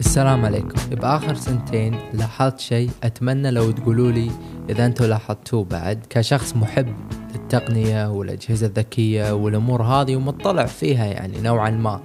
السلام عليكم. بآخر سنتين لاحظت شيء أتمنى لو تقولوا لي إذا أنتم لاحظتوه بعد. كشخص محب للتقنية والأجهزة الذكية والأمور هذه ومطلع فيها يعني نوعا ما.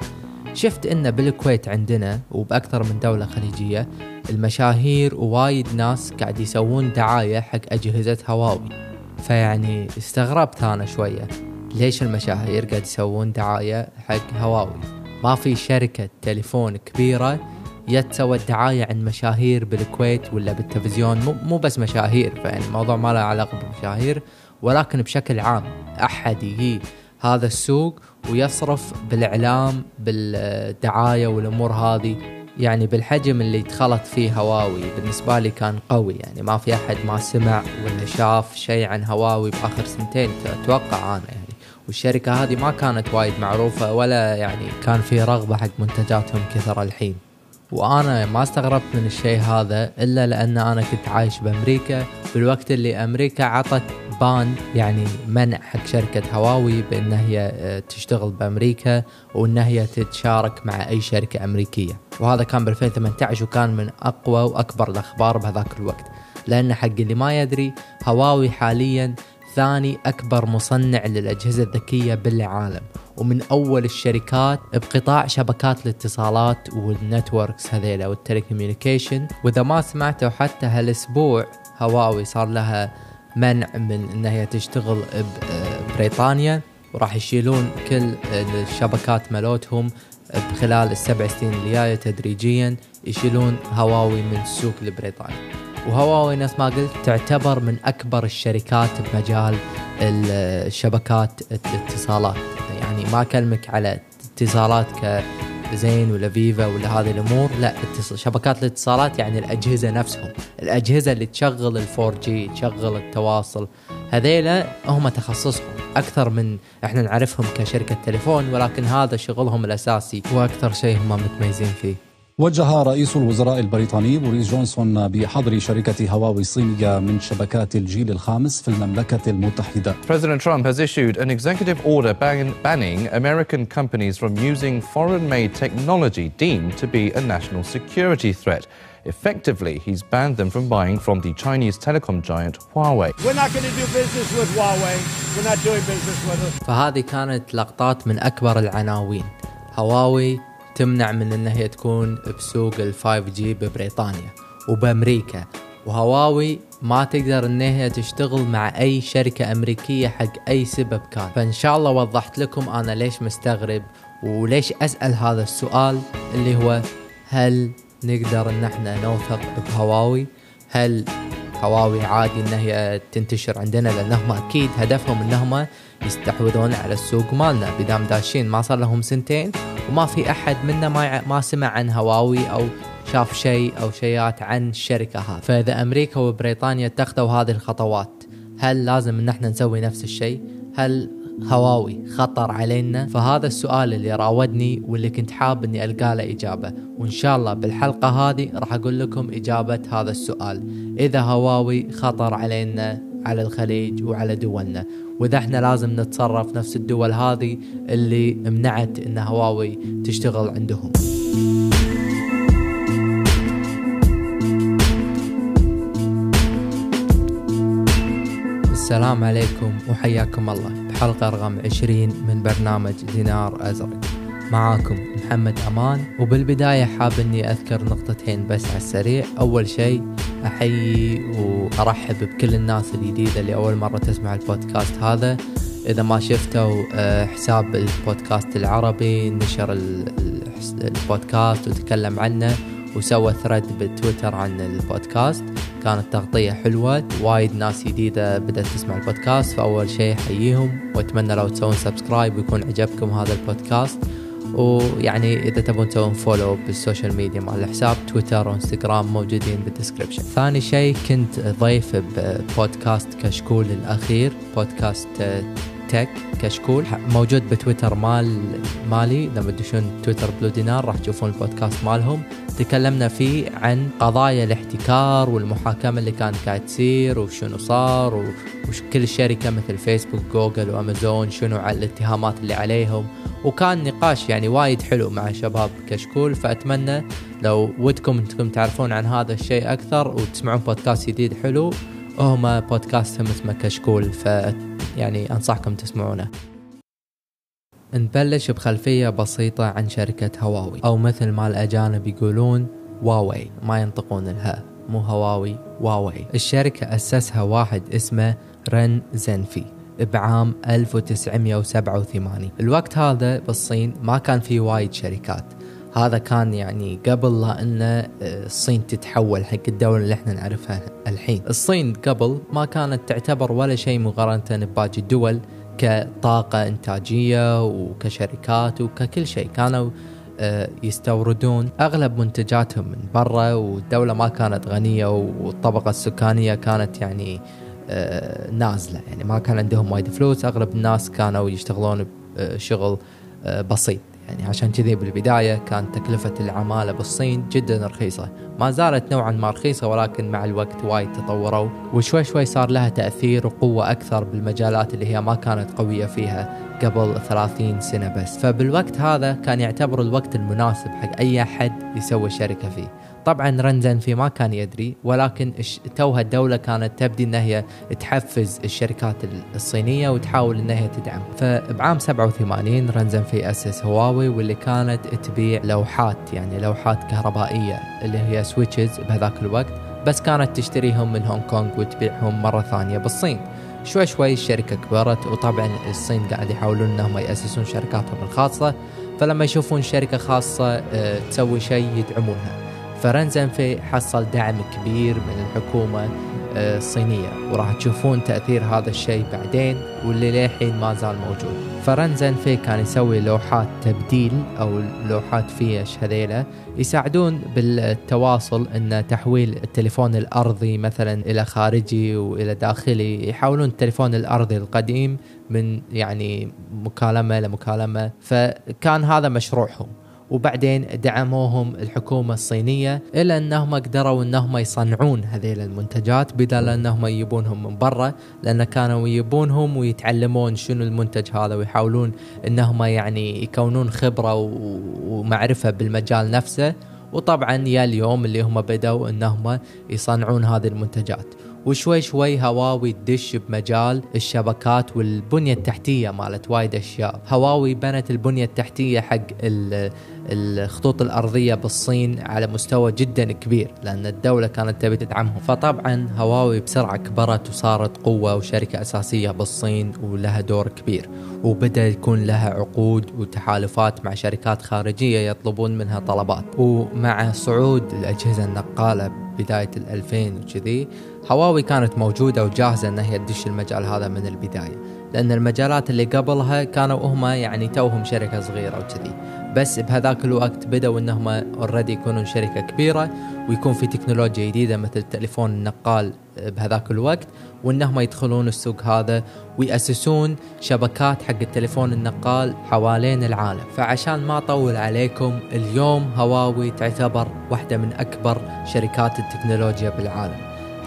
شفت إن بالكويت عندنا وبأكثر من دولة خليجية المشاهير ووايد ناس قاعد يسوون دعاية حق أجهزة هواوي. فيعني استغربت أنا شوية. ليش المشاهير قاعد يسوون دعاية حق هواوي؟ ما في شركة تليفون كبيرة يتسوى الدعاية عن مشاهير بالكويت ولا بالتلفزيون. مو, مو بس مشاهير فيعني الموضوع ما له علاقة بالمشاهير ولكن بشكل عام أحد يجي هذا السوق ويصرف بالإعلام بالدعاية والأمور هذه. يعني بالحجم اللي دخلت فيه هواوي بالنسبة لي كان قوي. يعني ما في أحد ما سمع ولا شاف شيء عن هواوي بآخر سنتين أتوقع أنا يعني. والشركة هذه ما كانت وايد معروفة ولا يعني كان في رغبة حق منتجاتهم كثر الحين. وأنا ما استغربت من الشيء هذا إلا لأن أنا كنت عايش بأمريكا بالوقت اللي أمريكا عطت بان يعني منع حق شركة هواوي بأن هي آه، تشتغل بأمريكا وأن هي تتشارك مع أي شركة أمريكية. وهذا كان ب 2018 وكان من أقوى وأكبر الأخبار بهذاك الوقت. لأن حق اللي ما يدري هواوي حاليا ثاني أكبر مصنع للأجهزة الذكية بالعالم ومن أول الشركات بقطاع شبكات الاتصالات وال networks هذيلا وال telecommunication وإذا ما سمعتوا حتى هالأسبوع هواوي صار لها منع من أن هي تشتغل ببريطانيا وراح يشيلون كل الشبكات مالتهم بخلال السبع سنين اللي جاية تدريجيا يشيلون هواوي من السوق لبريطانيا وهواوي نفس ما قلت تعتبر من أكبر الشركات بمجال الشبكات الاتصالات. يعني ما أكلمك على اتصالات كزين ولا فيفا ولا هذه الأمور لا شبكات الاتصالات يعني الأجهزة نفسهم. الأجهزة اللي تشغل ال 4G تشغل التواصل هذيلا هم تخصصهم. أكثر من إحنا نعرفهم كشركة تليفون ولكن هذا شغلهم الأساسي وأكثر شيء هم متميزين فيه. وجه رئيس الوزراء البريطاني بوريس جونسون بحظر شركة هواوي الصينية من شبكات الجيل الخامس في المملكة المتحدة. President Trump has issued an executive order ban banning American companies from using foreign-made technology deemed to be a national security threat. Effectively, he's banned them from buying from the Chinese telecom giant Huawei. We're not going to do business with Huawei. We're not doing business with them. فهذه كانت لقطات من أكبر العناوين. هواوي تمنع من ان هي تكون بسوق ال 5 جي ببريطانيا وبأمريكا. وهواوي ما تقدر ان هي تشتغل مع أي شركة أمريكية حق أي سبب كان. فإن شاء الله وضحت لكم أنا ليش مستغرب وليش أسأل هذا السؤال اللي هو هل نقدر إن إحنا نوثق بهواوي؟ هل هواوي عادي إن هي تنتشر عندنا لانهم أكيد هدفهم إنهم يستحوذون على السوق مالنا. بدام داشين ما صار لهم سنتين وما في أحد منا ما ما سمع عن هواوي أو شاف شيء أو شيئات عن الشركة هذه. فإذا أمريكا وبريطانيا اتخذوا هذه الخطوات هل لازم إن إحنا نسوي نفس الشيء؟ هل هواوي خطر علينا؟ فهذا السؤال اللي راودني واللي كنت حاب إني القى له إجابة. وإن شاء الله بالحلقة هذه راح أقول لكم إجابة هذا السؤال. إذا هواوي خطر علينا على الخليج وعلى دولنا. وإذا إحنا لازم نتصرف نفس الدول هذه اللي منعت إن هواوي تشتغل عندهم. السلام عليكم وحياكم الله. بحلقة رقم 20 من برنامج دينار أزرق. معاكم محمد أمان وبالبداية حاب أني أذكر نقطتين بس على السريع. أول شيء أحيي وأرحب بكل الناس الجديدة اللي أول مرة تسمع البودكاست هذا. إذا ما شفتوا آه، حساب البودكاست العربي نشر البودكاست وتكلم عنه وسوى ثريد بتويتر عن البودكاست. كانت تغطية حلوة وايد ناس جديدة بدأت تسمع البودكاست فأول شيء حييهم وأتمنى لو تسوون subscribe ويكون عجبكم هذا البودكاست. ويعني إذا تبون تسوون follow بال social media مع الحساب تويتر وإنستغرام موجودين بال description ثاني شيء كنت ضيف ببودكاست كشكول الأخير بودكاست تك كشكول. موجود بتويتر مال مالي. لما تدشون تويتر بلو دينار راح تشوفون البودكاست مالهم. تكلمنا فيه عن قضايا الاحتكار والمحاكمة اللي كانت قاعد تصير وشنو صار وش كل الشركة مثل فيسبوك جوجل وأمازون شنو على الاتهامات اللي عليهم. وكان نقاش يعني وايد حلو مع شباب كشكول. فأتمنى لو ودكم انكم تعرفون عن هذا الشيء أكثر وتسمعون بودكاست جديد حلو هم بودكاستهم اسمه كشكول. ف يعني أنصحكم تسمعونه. نبلش بخلفية بسيطة عن شركة هواوي. أو مثل ما الأجانب يقولون واوي. ما ينطقون الها. مو هواوي واوي. الشركة أسسها واحد اسمه رن زنفي بعام 1987 الوقت هذا بالصين ما كان في وايد شركات. هذا كان يعني قبل لا إن آه، الصين تتحول حق الدولة اللي إحنا نعرفها الحين. الصين قبل ما كانت تعتبر ولا شيء مقارنة بباقي الدول كطاقة إنتاجية وكشركات وككل شيء. كانوا آه، يستوردون أغلب منتجاتهم من برا والدولة ما كانت غنية والطبقة السكانية كانت يعني آه، نازلة. يعني ما كان عندهم وايد فلوس أغلب الناس كانوا يشتغلون بشغل بسيط. يعني عشان كذي بالبداية كانت تكلفة العمالة بالصين جدا رخيصة. ما زالت نوعا ما رخيصة ولكن مع الوقت وايد تطوروا وشوي شوي صار لها تأثير وقوة أكثر بالمجالات اللي هي ما كانت قوية فيها قبل 30 سنة بس. فبالوقت هذا كان يعتبر الوقت المناسب حق أي أحد يسوي شركة فيه. طبعا رنزن في ما كان يدري ولكن توها الدولة كانت تبدي انها هي تحفز الشركات الصينية وتحاول انها هي تدعم. فبعام 87 رنزن في اسس هواوي واللي كانت تبيع لوحات يعني لوحات كهربائية اللي هي switches بهذاك الوقت بس كانت تشتريهم من هونغ كونغ وتبيعهم مرة ثانية بالصين. شوي شوي الشركة كبرت وطبعا الصين قاعد يحاولون انهم يأسسون شركاتهم الخاصة. فلما يشوفون شركة خاصة آه، تسوي شيء يدعمونها. فرنزنفي حصل دعم كبير من الحكومة آه، الصينية. وراح تشوفون تأثير هذا الشيء بعدين واللي للحين ما زال موجود. فرنزنفي كان يسوي لوحات تبديل أو لوحات فيش هذيلة يساعدون بالتواصل أن تحويل التليفون الأرضي مثلا إلى خارجي وإلى داخلي. يحولون التليفون الأرضي القديم من يعني مكالمة لمكالمة. فكان هذا مشروعهم. وبعدين دعموهم الحكومة الصينية إلى أنهم قدروا أنهم يصنعون هذيل المنتجات بدل أنهم يجيبونهم من برا لأن كانوا يجيبونهم ويتعلمون شنو المنتج هذا ويحاولون أنهم يعني يكونون خبرة ومعرفة بالمجال نفسه. وطبعا يا اليوم اللي هم بدأوا أنهم يصنعون هذه المنتجات. وشوي شوي هواوي تدش بمجال الشبكات والبنية التحتية مالت وايد أشياء. هواوي بنت البنية التحتية حق الخطوط الأرضية بالصين على مستوى جدا كبير لأن الدولة كانت تبي تدعمهم. فطبعا هواوي بسرعة كبرت وصارت قوة وشركة أساسية بالصين ولها دور كبير وبدأ يكون لها عقود وتحالفات مع شركات خارجية يطلبون منها طلبات. ومع صعود الأجهزة النقالة بداية الألفين وكذي هواوي كانت موجودة وجاهزة أنها تدش المجال هذا من البداية لأن المجالات اللي قبلها كانوا هم يعني توهم شركة صغيرة وكذي. بس بهذاك الوقت بدأوا أنهم اوريدي يكونون شركة كبيرة ويكون في تكنولوجيا جديدة مثل التليفون النقال بهذاك الوقت وإنهم يدخلون السوق هذا ويأسسون شبكات حق التليفون النقال حوالين العالم. فعشان ما أطول عليكم اليوم هواوي تعتبر واحدة من أكبر شركات التكنولوجيا بالعالم.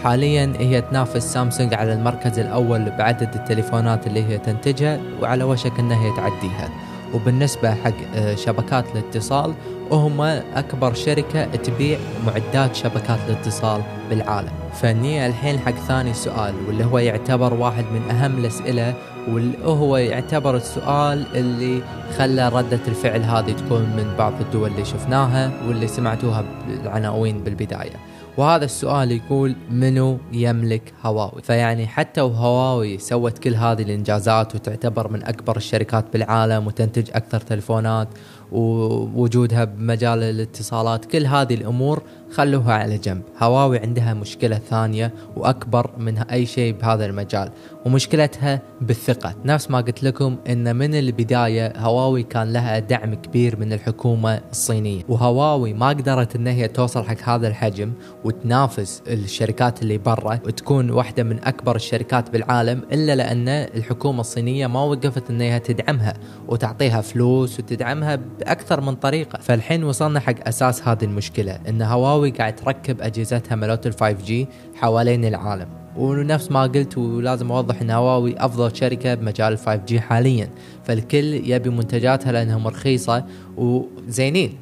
حاليا هي تنافس سامسونج على المركز الأول بعدد التليفونات اللي هي تنتجها وعلى وشك إنها هي تعديها. وبالنسبة حق آه، شبكات الاتصال وهم أكبر شركة تبيع معدات شبكات الاتصال بالعالم. فني الحين حق ثاني سؤال واللي هو يعتبر واحد من أهم الأسئلة واللي هو يعتبر السؤال اللي خلى ردة الفعل هذه تكون من بعض الدول اللي شفناها واللي سمعتوها بالعناوين بالبداية. وهذا السؤال يقول منو يملك هواوي؟ فيعني حتى وهواوي سوت كل هذه الإنجازات وتعتبر من أكبر الشركات بالعالم وتنتج أكثر تلفونات ووجودها بمجال الاتصالات كل هذه الأمور خلوها على جنب. هواوي عندها مشكلة ثانية وأكبر من أي شيء بهذا المجال ومشكلتها بالثقة. نفس ما قلت لكم أن من البداية هواوي كان لها دعم كبير من الحكومة الصينية وهواوي ما قدرت أن هي توصل حق هذا الحجم وتنافس الشركات اللي برا وتكون واحدة من أكبر الشركات بالعالم إلا لأن الحكومة الصينية ما وقفت أنها تدعمها وتعطيها فلوس وتدعمها بأكثر من طريقة. فالحين وصلنا حق أساس هذه المشكلة أن هواوي قاعد تركب أجهزتها ملوت ال 5G حوالين العالم. ونفس ما قلت ولازم أوضح إن هواوي أفضل شركة بمجال ال 5 جي حاليا. فالكل يبي منتجاتها لانهم رخيصه وزينين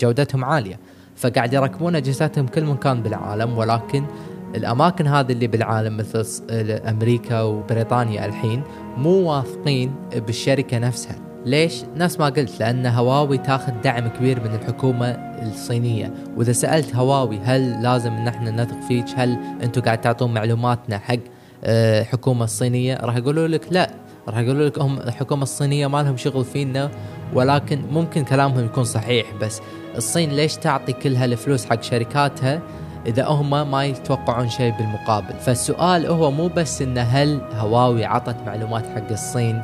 جودتهم عالية. فقاعد يركبون أجهزتهم كل مكان بالعالم ولكن الأماكن هذه اللي بالعالم مثل أمريكا وبريطانيا الحين مو واثقين بالشركة نفسها. ليش؟ نفس ما قلت لأن هواوي تاخذ دعم كبير من الحكومة الصينية، وإذا سألت هواوي هل لازم إن إحنا نثق فيك؟ هل أنتم قاعد تعطون معلوماتنا حق الحكومة الصينية؟ راح يقولوا لك لا، راح يقولوا لك هم الحكومة الصينية ما لهم شغل فينا ولكن ممكن كلامهم يكون صحيح بس الصين ليش تعطي كل هالفلوس حق شركاتها إذا هم ما يتوقعون شيء بالمقابل فالسؤال هو مو بس انه هل هواوي عطت معلومات حق الصين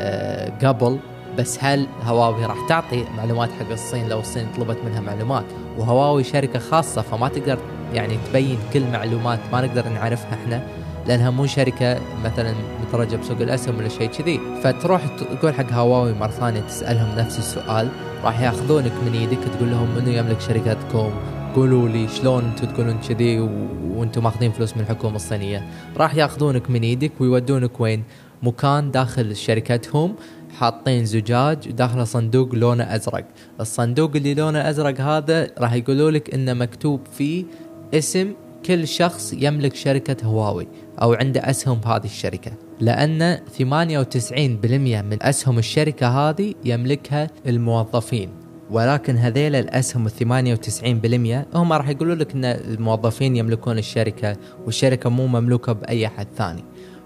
أه قبل بس هل هواوي راح تعطي معلومات حق الصين لو الصين طلبت منها معلومات؟ وهواوي شركة خاصة فما تقدر يعني تبين كل معلومات ما نقدر نعرفها إحنا لأنها مو شركة مثلا مترجة بسوق الأسهم ولا شيء كذي. فتروح تقول حق هواوي مرة ثانية تسألهم نفس السؤال راح ياخذونك من إيدك تقول لهم منو يملك شركتكم قولوا لي شلون أنتم تقولون كذي وأنتم ماخذين فلوس من الحكومة الصينية. راح ياخذونك من إيدك ويودونك وين؟ مكان داخل شركتهم. حاطين زجاج وداخله صندوق لونه أزرق. الصندوق اللي لونه أزرق هذا راح يقولوا لك إنه مكتوب فيه اسم كل شخص يملك شركة هواوي أو عنده أسهم بهذه الشركة. لأن 98% من أسهم الشركة هذه يملكها الموظفين. ولكن هذيل الأسهم ال 98% هم راح يقولوا لك أن الموظفين يملكون الشركة والشركة مو مملوكة بأي أحد ثاني.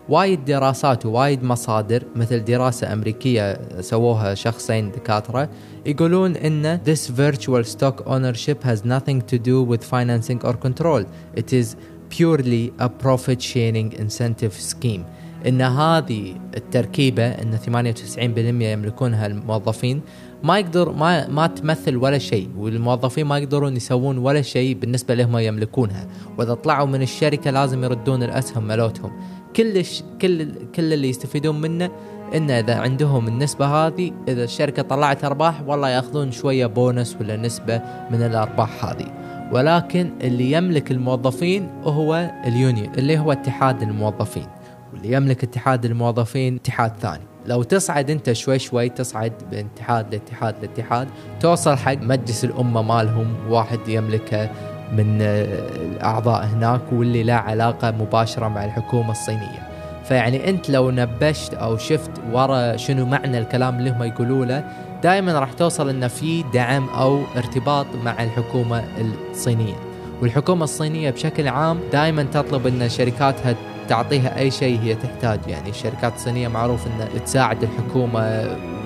وايد دراسات ووايد مصادر مثل دراسة أمريكية سووها شخصين دكاترة يقولون إن this virtual stock ownership has nothing to do with financing or control. It is purely a profit sharing incentive scheme. إن هذه التركيبة إن 98% يملكونها الموظفين ما يقدر ما ما تمثل ولا شيء والموظفين ما يقدرون يسوون ولا شيء بالنسبة لهم يملكونها. وإذا طلعوا من الشركة لازم يردون الأسهم ملوتهم. كلش كل كل اللي يستفيدون منه انه إذا عندهم النسبة هذه إذا الشركة طلعت أرباح والله يأخذون شوية بونس ولا نسبة من الأرباح هذه. ولكن اللي يملك الموظفين هو اليونيون اللي هو اتحاد الموظفين. واللي يملك اتحاد الموظفين اتحاد ثاني. لو تصعد أنت شوي شوي تصعد من اتحاد لاتحاد لاتحاد توصل حق مجلس الأمة مالهم واحد يملكه. من الاعضاء هناك واللي لا علاقة مباشرة مع الحكومة الصينية. فيعني أنت لو نبشت أو شفت ورا شنو معنى الكلام اللي هم يقولوا له دائما راح توصل ان في دعم أو ارتباط مع الحكومة الصينية. والحكومة الصينية بشكل عام دائما تطلب إن شركاتها تعطيها أي شيء هي تحتاج. يعني الشركات الصينية معروف ان تساعد الحكومة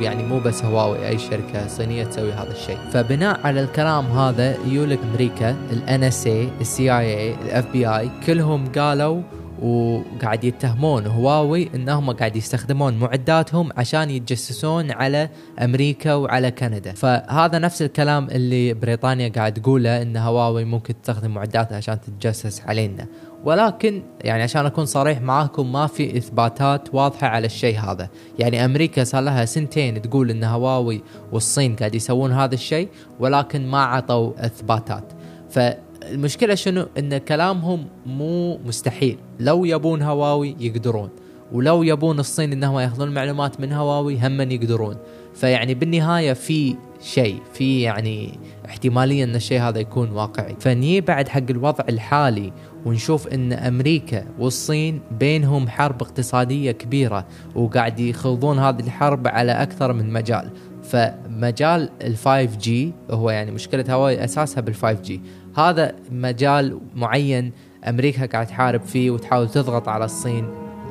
يعني مو بس هواوي أي شركة صينية تسوي هذا الشيء. فبناء على الكلام هذا يولك أمريكا ال NSA ال CIA ال FBI كلهم قالوا وقاعد يتهمون هواوي إنهم قاعد يستخدمون معداتهم عشان يتجسسون على أمريكا وعلى كندا. فهذا نفس الكلام اللي بريطانيا قاعد تقوله إن هواوي ممكن تستخدم معداتها عشان تتجسس علينا. ولكن يعني عشان أكون صريح معاكم ما في إثباتات واضحة على الشيء هذا. يعني أمريكا صار لها سنتين تقول إن هواوي والصين قاعد يسوون هذا الشيء ولكن ما عطوا إثباتات. فالمشكلة شنو؟ إن كلامهم مو مستحيل. لو يبون هواوي يقدرون. ولو يبون الصين انهم يأخذون معلومات من هواوي هم يقدرون. فيعني بالنهاية في شيء في يعني احتمالية إن الشيء هذا يكون واقعي. فني بعد حق الوضع الحالي ونشوف إن أمريكا والصين بينهم حرب اقتصادية كبيرة وقاعد يخوضون هذه الحرب على أكثر من مجال. فمجال ال 5 جي هو يعني مشكلة هواوي أساسها بال 5 جي هذا مجال معين أمريكا قاعد تحارب فيه وتحاول تضغط على الصين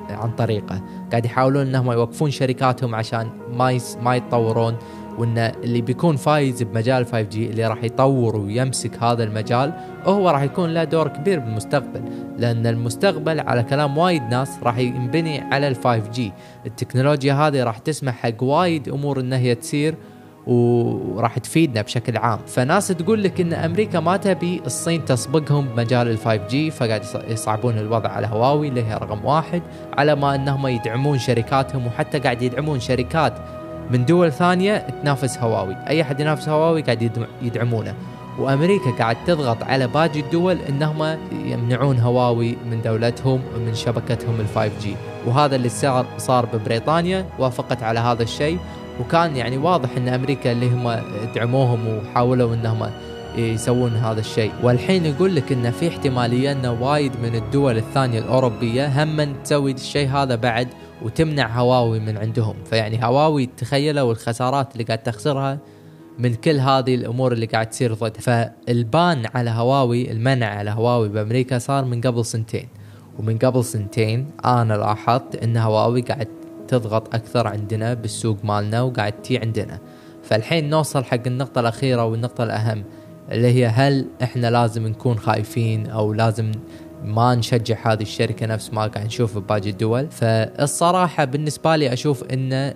عن طريقه. قاعد يحاولون إنهم يوقفون شركاتهم عشان ما ما يتطورون. وإن اللي بيكون فايز بمجال 5G اللي راح يطور ويمسك هذا المجال هو راح يكون له دور كبير بالمستقبل لأن المستقبل على كلام وايد ناس راح ينبني على ال 5G التكنولوجيا هذه راح تسمح حق وايد أمور انها هي تصير وراح تفيدنا بشكل عام. فناس تقول لك إن أمريكا ما تبي الصين تسبقهم بمجال ال 5G فقاعد يصعبون الوضع على هواوي اللي هي رقم واحد على ما إنهم يدعمون شركاتهم وحتى قاعد يدعمون شركات من دول ثانية تنافس هواوي. أي أحد ينافس هواوي قاعد يدعمونه. وأمريكا قاعد تضغط على باقي الدول إنهم يمنعون هواوي من دولتهم ومن شبكتهم ال 5G وهذا اللي صار صار ببريطانيا وافقت على هذا الشيء. وكان يعني واضح إن أمريكا اللي هم دعموهم وحاولوا إنهم يسوون هذا الشيء. والحين يقول لك انه في احتمالية انه وايد من الدول الثانية الأوروبية هم تسوي الشيء هذا بعد وتمنع هواوي من عندهم. فيعني هواوي تخيلوا الخسارات اللي قاعد تخسرها من كل هذه الأمور اللي قاعد تصير ضد فالبان على هواوي المنع على هواوي بأمريكا صار من قبل سنتين. ومن قبل سنتين أنا لاحظت إن هواوي قاعد تضغط أكثر عندنا بالسوق مالنا وقاعد تي عندنا. فالحين نوصل حق النقطة الأخيرة والنقطة الأهم اللي هي هل إحنا لازم نكون خايفين أو لازم ما نشجع هذه الشركة نفس ما قاعد نشوف بباقي الدول. فالصراحة بالنسبة لي أشوف أن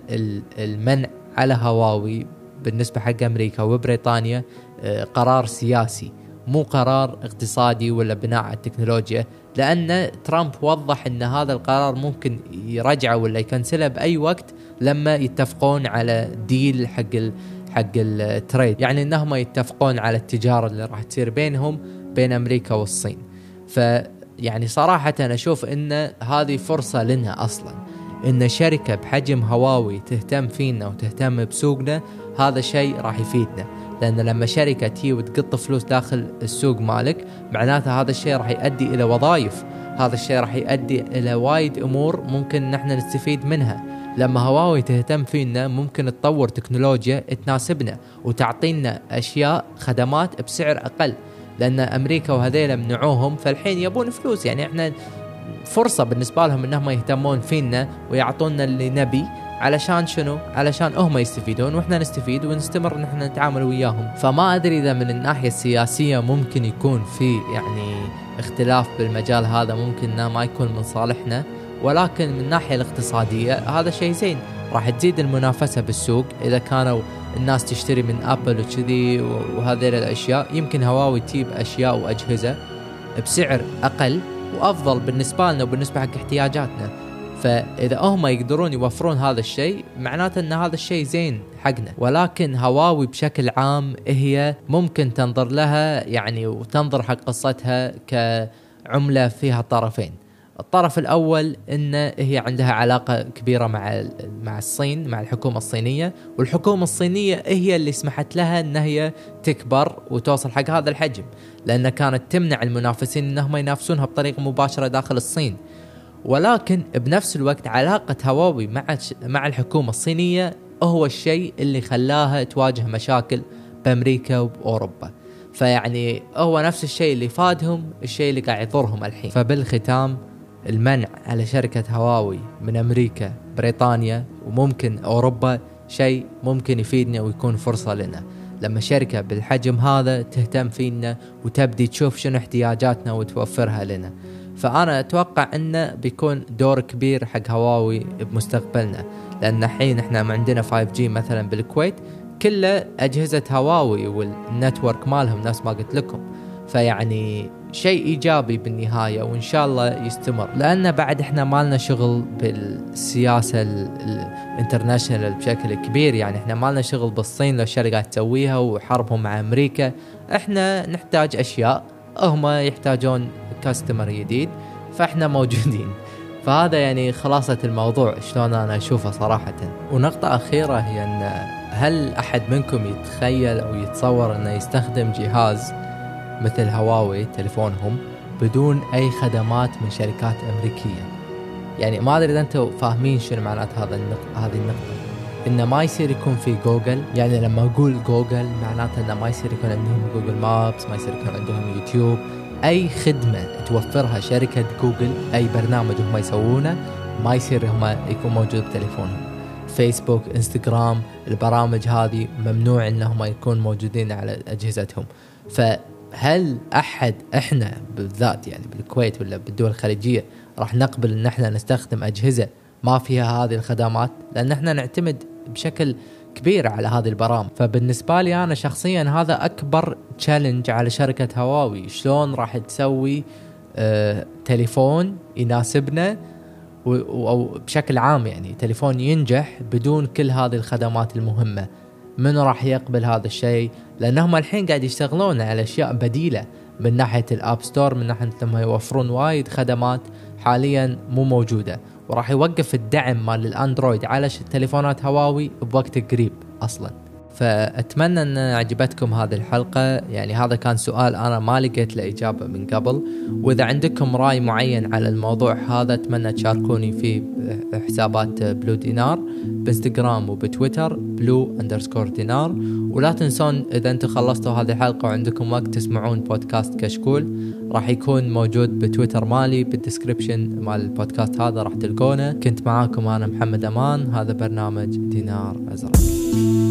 المنع على هواوي بالنسبة حق أمريكا وبريطانيا آه، قرار سياسي مو قرار اقتصادي ولا بناء على التكنولوجيا. لأن ترامب وضح أن هذا القرار ممكن يرجعه ولا يكنسله بأي وقت لما يتفقون على deal حق ال حق ال trade. يعني انهم يتفقون على التجارة اللي راح تصير بينهم بين أمريكا والصين. ف يعني صراحة أشوف أن هذه فرصة لنا أصلا. أن شركة بحجم هواوي تهتم فينا وتهتم بسوقنا هذا شيء راح يفيدنا. لأن لما شركة تيي وتقط فلوس داخل السوق مالك معناته هذا الشيء راح يؤدي إلى وظائف. هذا الشيء راح يؤدي إلى وايد أمور ممكن نحن نستفيد منها. لما هواوي تهتم فينا ممكن تطور تكنولوجيا تناسبنا وتعطينا أشياء خدمات بسعر أقل. لأن أمريكا وهذيلا منعوهم فالحين يبون فلوس. يعني إحنا فرصة بالنسبة لهم إنهم يهتمون فينا ويعطونا اللي نبي علشان شنو؟ علشان هم يستفيدون وإحنا نستفيد ونستمر نحن نتعامل وياهم، فما أدري إذا من الناحية السياسية ممكن يكون في يعني اختلاف بالمجال هذا ممكن ما يكون من صالحنا، ولكن من الناحية الاقتصادية هذا شيء زين، راح تزيد المنافسة بالسوق. إذا كانوا الناس تشتري من ابل وكذي وهذيل الأشياء. يمكن هواوي تجيب أشياء وأجهزة بسعر أقل وأفضل بالنسبة لنا وبالنسبة حق احتياجاتنا. فإذا هم يقدرون يوفرون هذا الشيء معناته إن هذا الشيء زين حقنا. ولكن هواوي بشكل عام هي ممكن تنظر لها يعني وتنظر حق قصتها كعملة فيها طرفين. الطرف الأول إن هي عندها علاقة كبيرة مع مع الصين مع الحكومة الصينية والحكومة الصينية هي اللي سمحت لها إن هي تكبر وتوصل حق هذا الحجم لأن كانت تمنع المنافسين انهم ينافسونها بطريقة مباشرة داخل الصين. ولكن بنفس الوقت علاقة هواوي مع مع الحكومة الصينية هو الشيء اللي خلاها تواجه مشاكل بأمريكا وبأوروبا. فيعني هو نفس الشيء اللي فادهم الشيء اللي قاعد يضرهم الحين. فبالختام المنع على شركة هواوي من أمريكا بريطانيا وممكن أوروبا شيء ممكن يفيدنا ويكون فرصة لنا. لما شركة بالحجم هذا تهتم فينا وتبدي تشوف شنو احتياجاتنا وتوفرها لنا. فأنا أتوقع أنه بيكون دور كبير حق هواوي بمستقبلنا. لأن الحين إحنا عندنا 5G مثلا بالكويت كله أجهزة هواوي والنتورك مالهم نفس ما قلت لكم. فيعني شيء إيجابي بالنهاية وإن شاء الله يستمر. لأن بعد إحنا ما لنا شغل بالسياسة الانترناشونال بشكل كبير يعني إحنا ما لنا شغل بالصين لو الشركات تسويها وحربهم مع أمريكا. إحنا نحتاج أشياء هم يحتاجون كاستمر جديد فإحنا موجودين. فهذا يعني خلاصة الموضوع شلون أنا أشوفه صراحة. ونقطة أخيرة هي إن هل أحد منكم يتخيل أو يتصور إنه يستخدم جهاز مثل هواوي تليفونهم بدون أي خدمات من شركات أمريكية. يعني ما أدري إذا أنتم فاهمين شنو معنات هذا النقطة هذه النقطة. انه ما يصير يكون في جوجل يعني لما أقول جوجل معناته انه ما يصير يكون عندهم جوجل Maps ما يصير يكون عندهم يوتيوب أي خدمة توفرها شركة جوجل أي برنامج هم يسوونه ما يصير هم يكون موجود بتليفونهم. فيسبوك انستغرام البرامج هذه ممنوع إنهم يكون موجودين على أجهزتهم. فهل أحد إحنا بالذات يعني بالكويت ولا بالدول الخليجية راح نقبل إن إحنا نستخدم أجهزة ما فيها هذه الخدمات؟ لأن إحنا نعتمد بشكل كبير على هذه البرامج. فبالنسبة لي أنا شخصيا هذا أكبر تشالنج على شركة هواوي. شلون راح تسوي آه تليفون يناسبنا أو بشكل عام يعني تليفون ينجح بدون كل هذه الخدمات المهمة. من راح يقبل هذا الشيء؟ لانهم الحين قاعد يشتغلون على أشياء بديلة. من ناحية ال app store من ناحية لما يوفرون وايد خدمات حاليا مو موجودة. وراح يوقف الدعم مال الاندرويد على تليفونات هواوي بوقت قريب أصلا. فأتمنى أن عجبتكم هذه الحلقة. يعني هذا كان سؤال أنا ما لقيت له إجابة من قبل. وإذا عندكم رأي معين على الموضوع هذا أتمنى تشاركوني في حسابات بلو دينار بإنستغرام وبتويتر blue underscore dinar ولا تنسون إذا أنتم خلصتوا هذه الحلقة وعندكم وقت تسمعون بودكاست كشكول راح يكون موجود بتويتر مالي بال description مال البودكاست هذا راح تلقونه. كنت معاكم أنا محمد أمان هذا برنامج دينار ازرق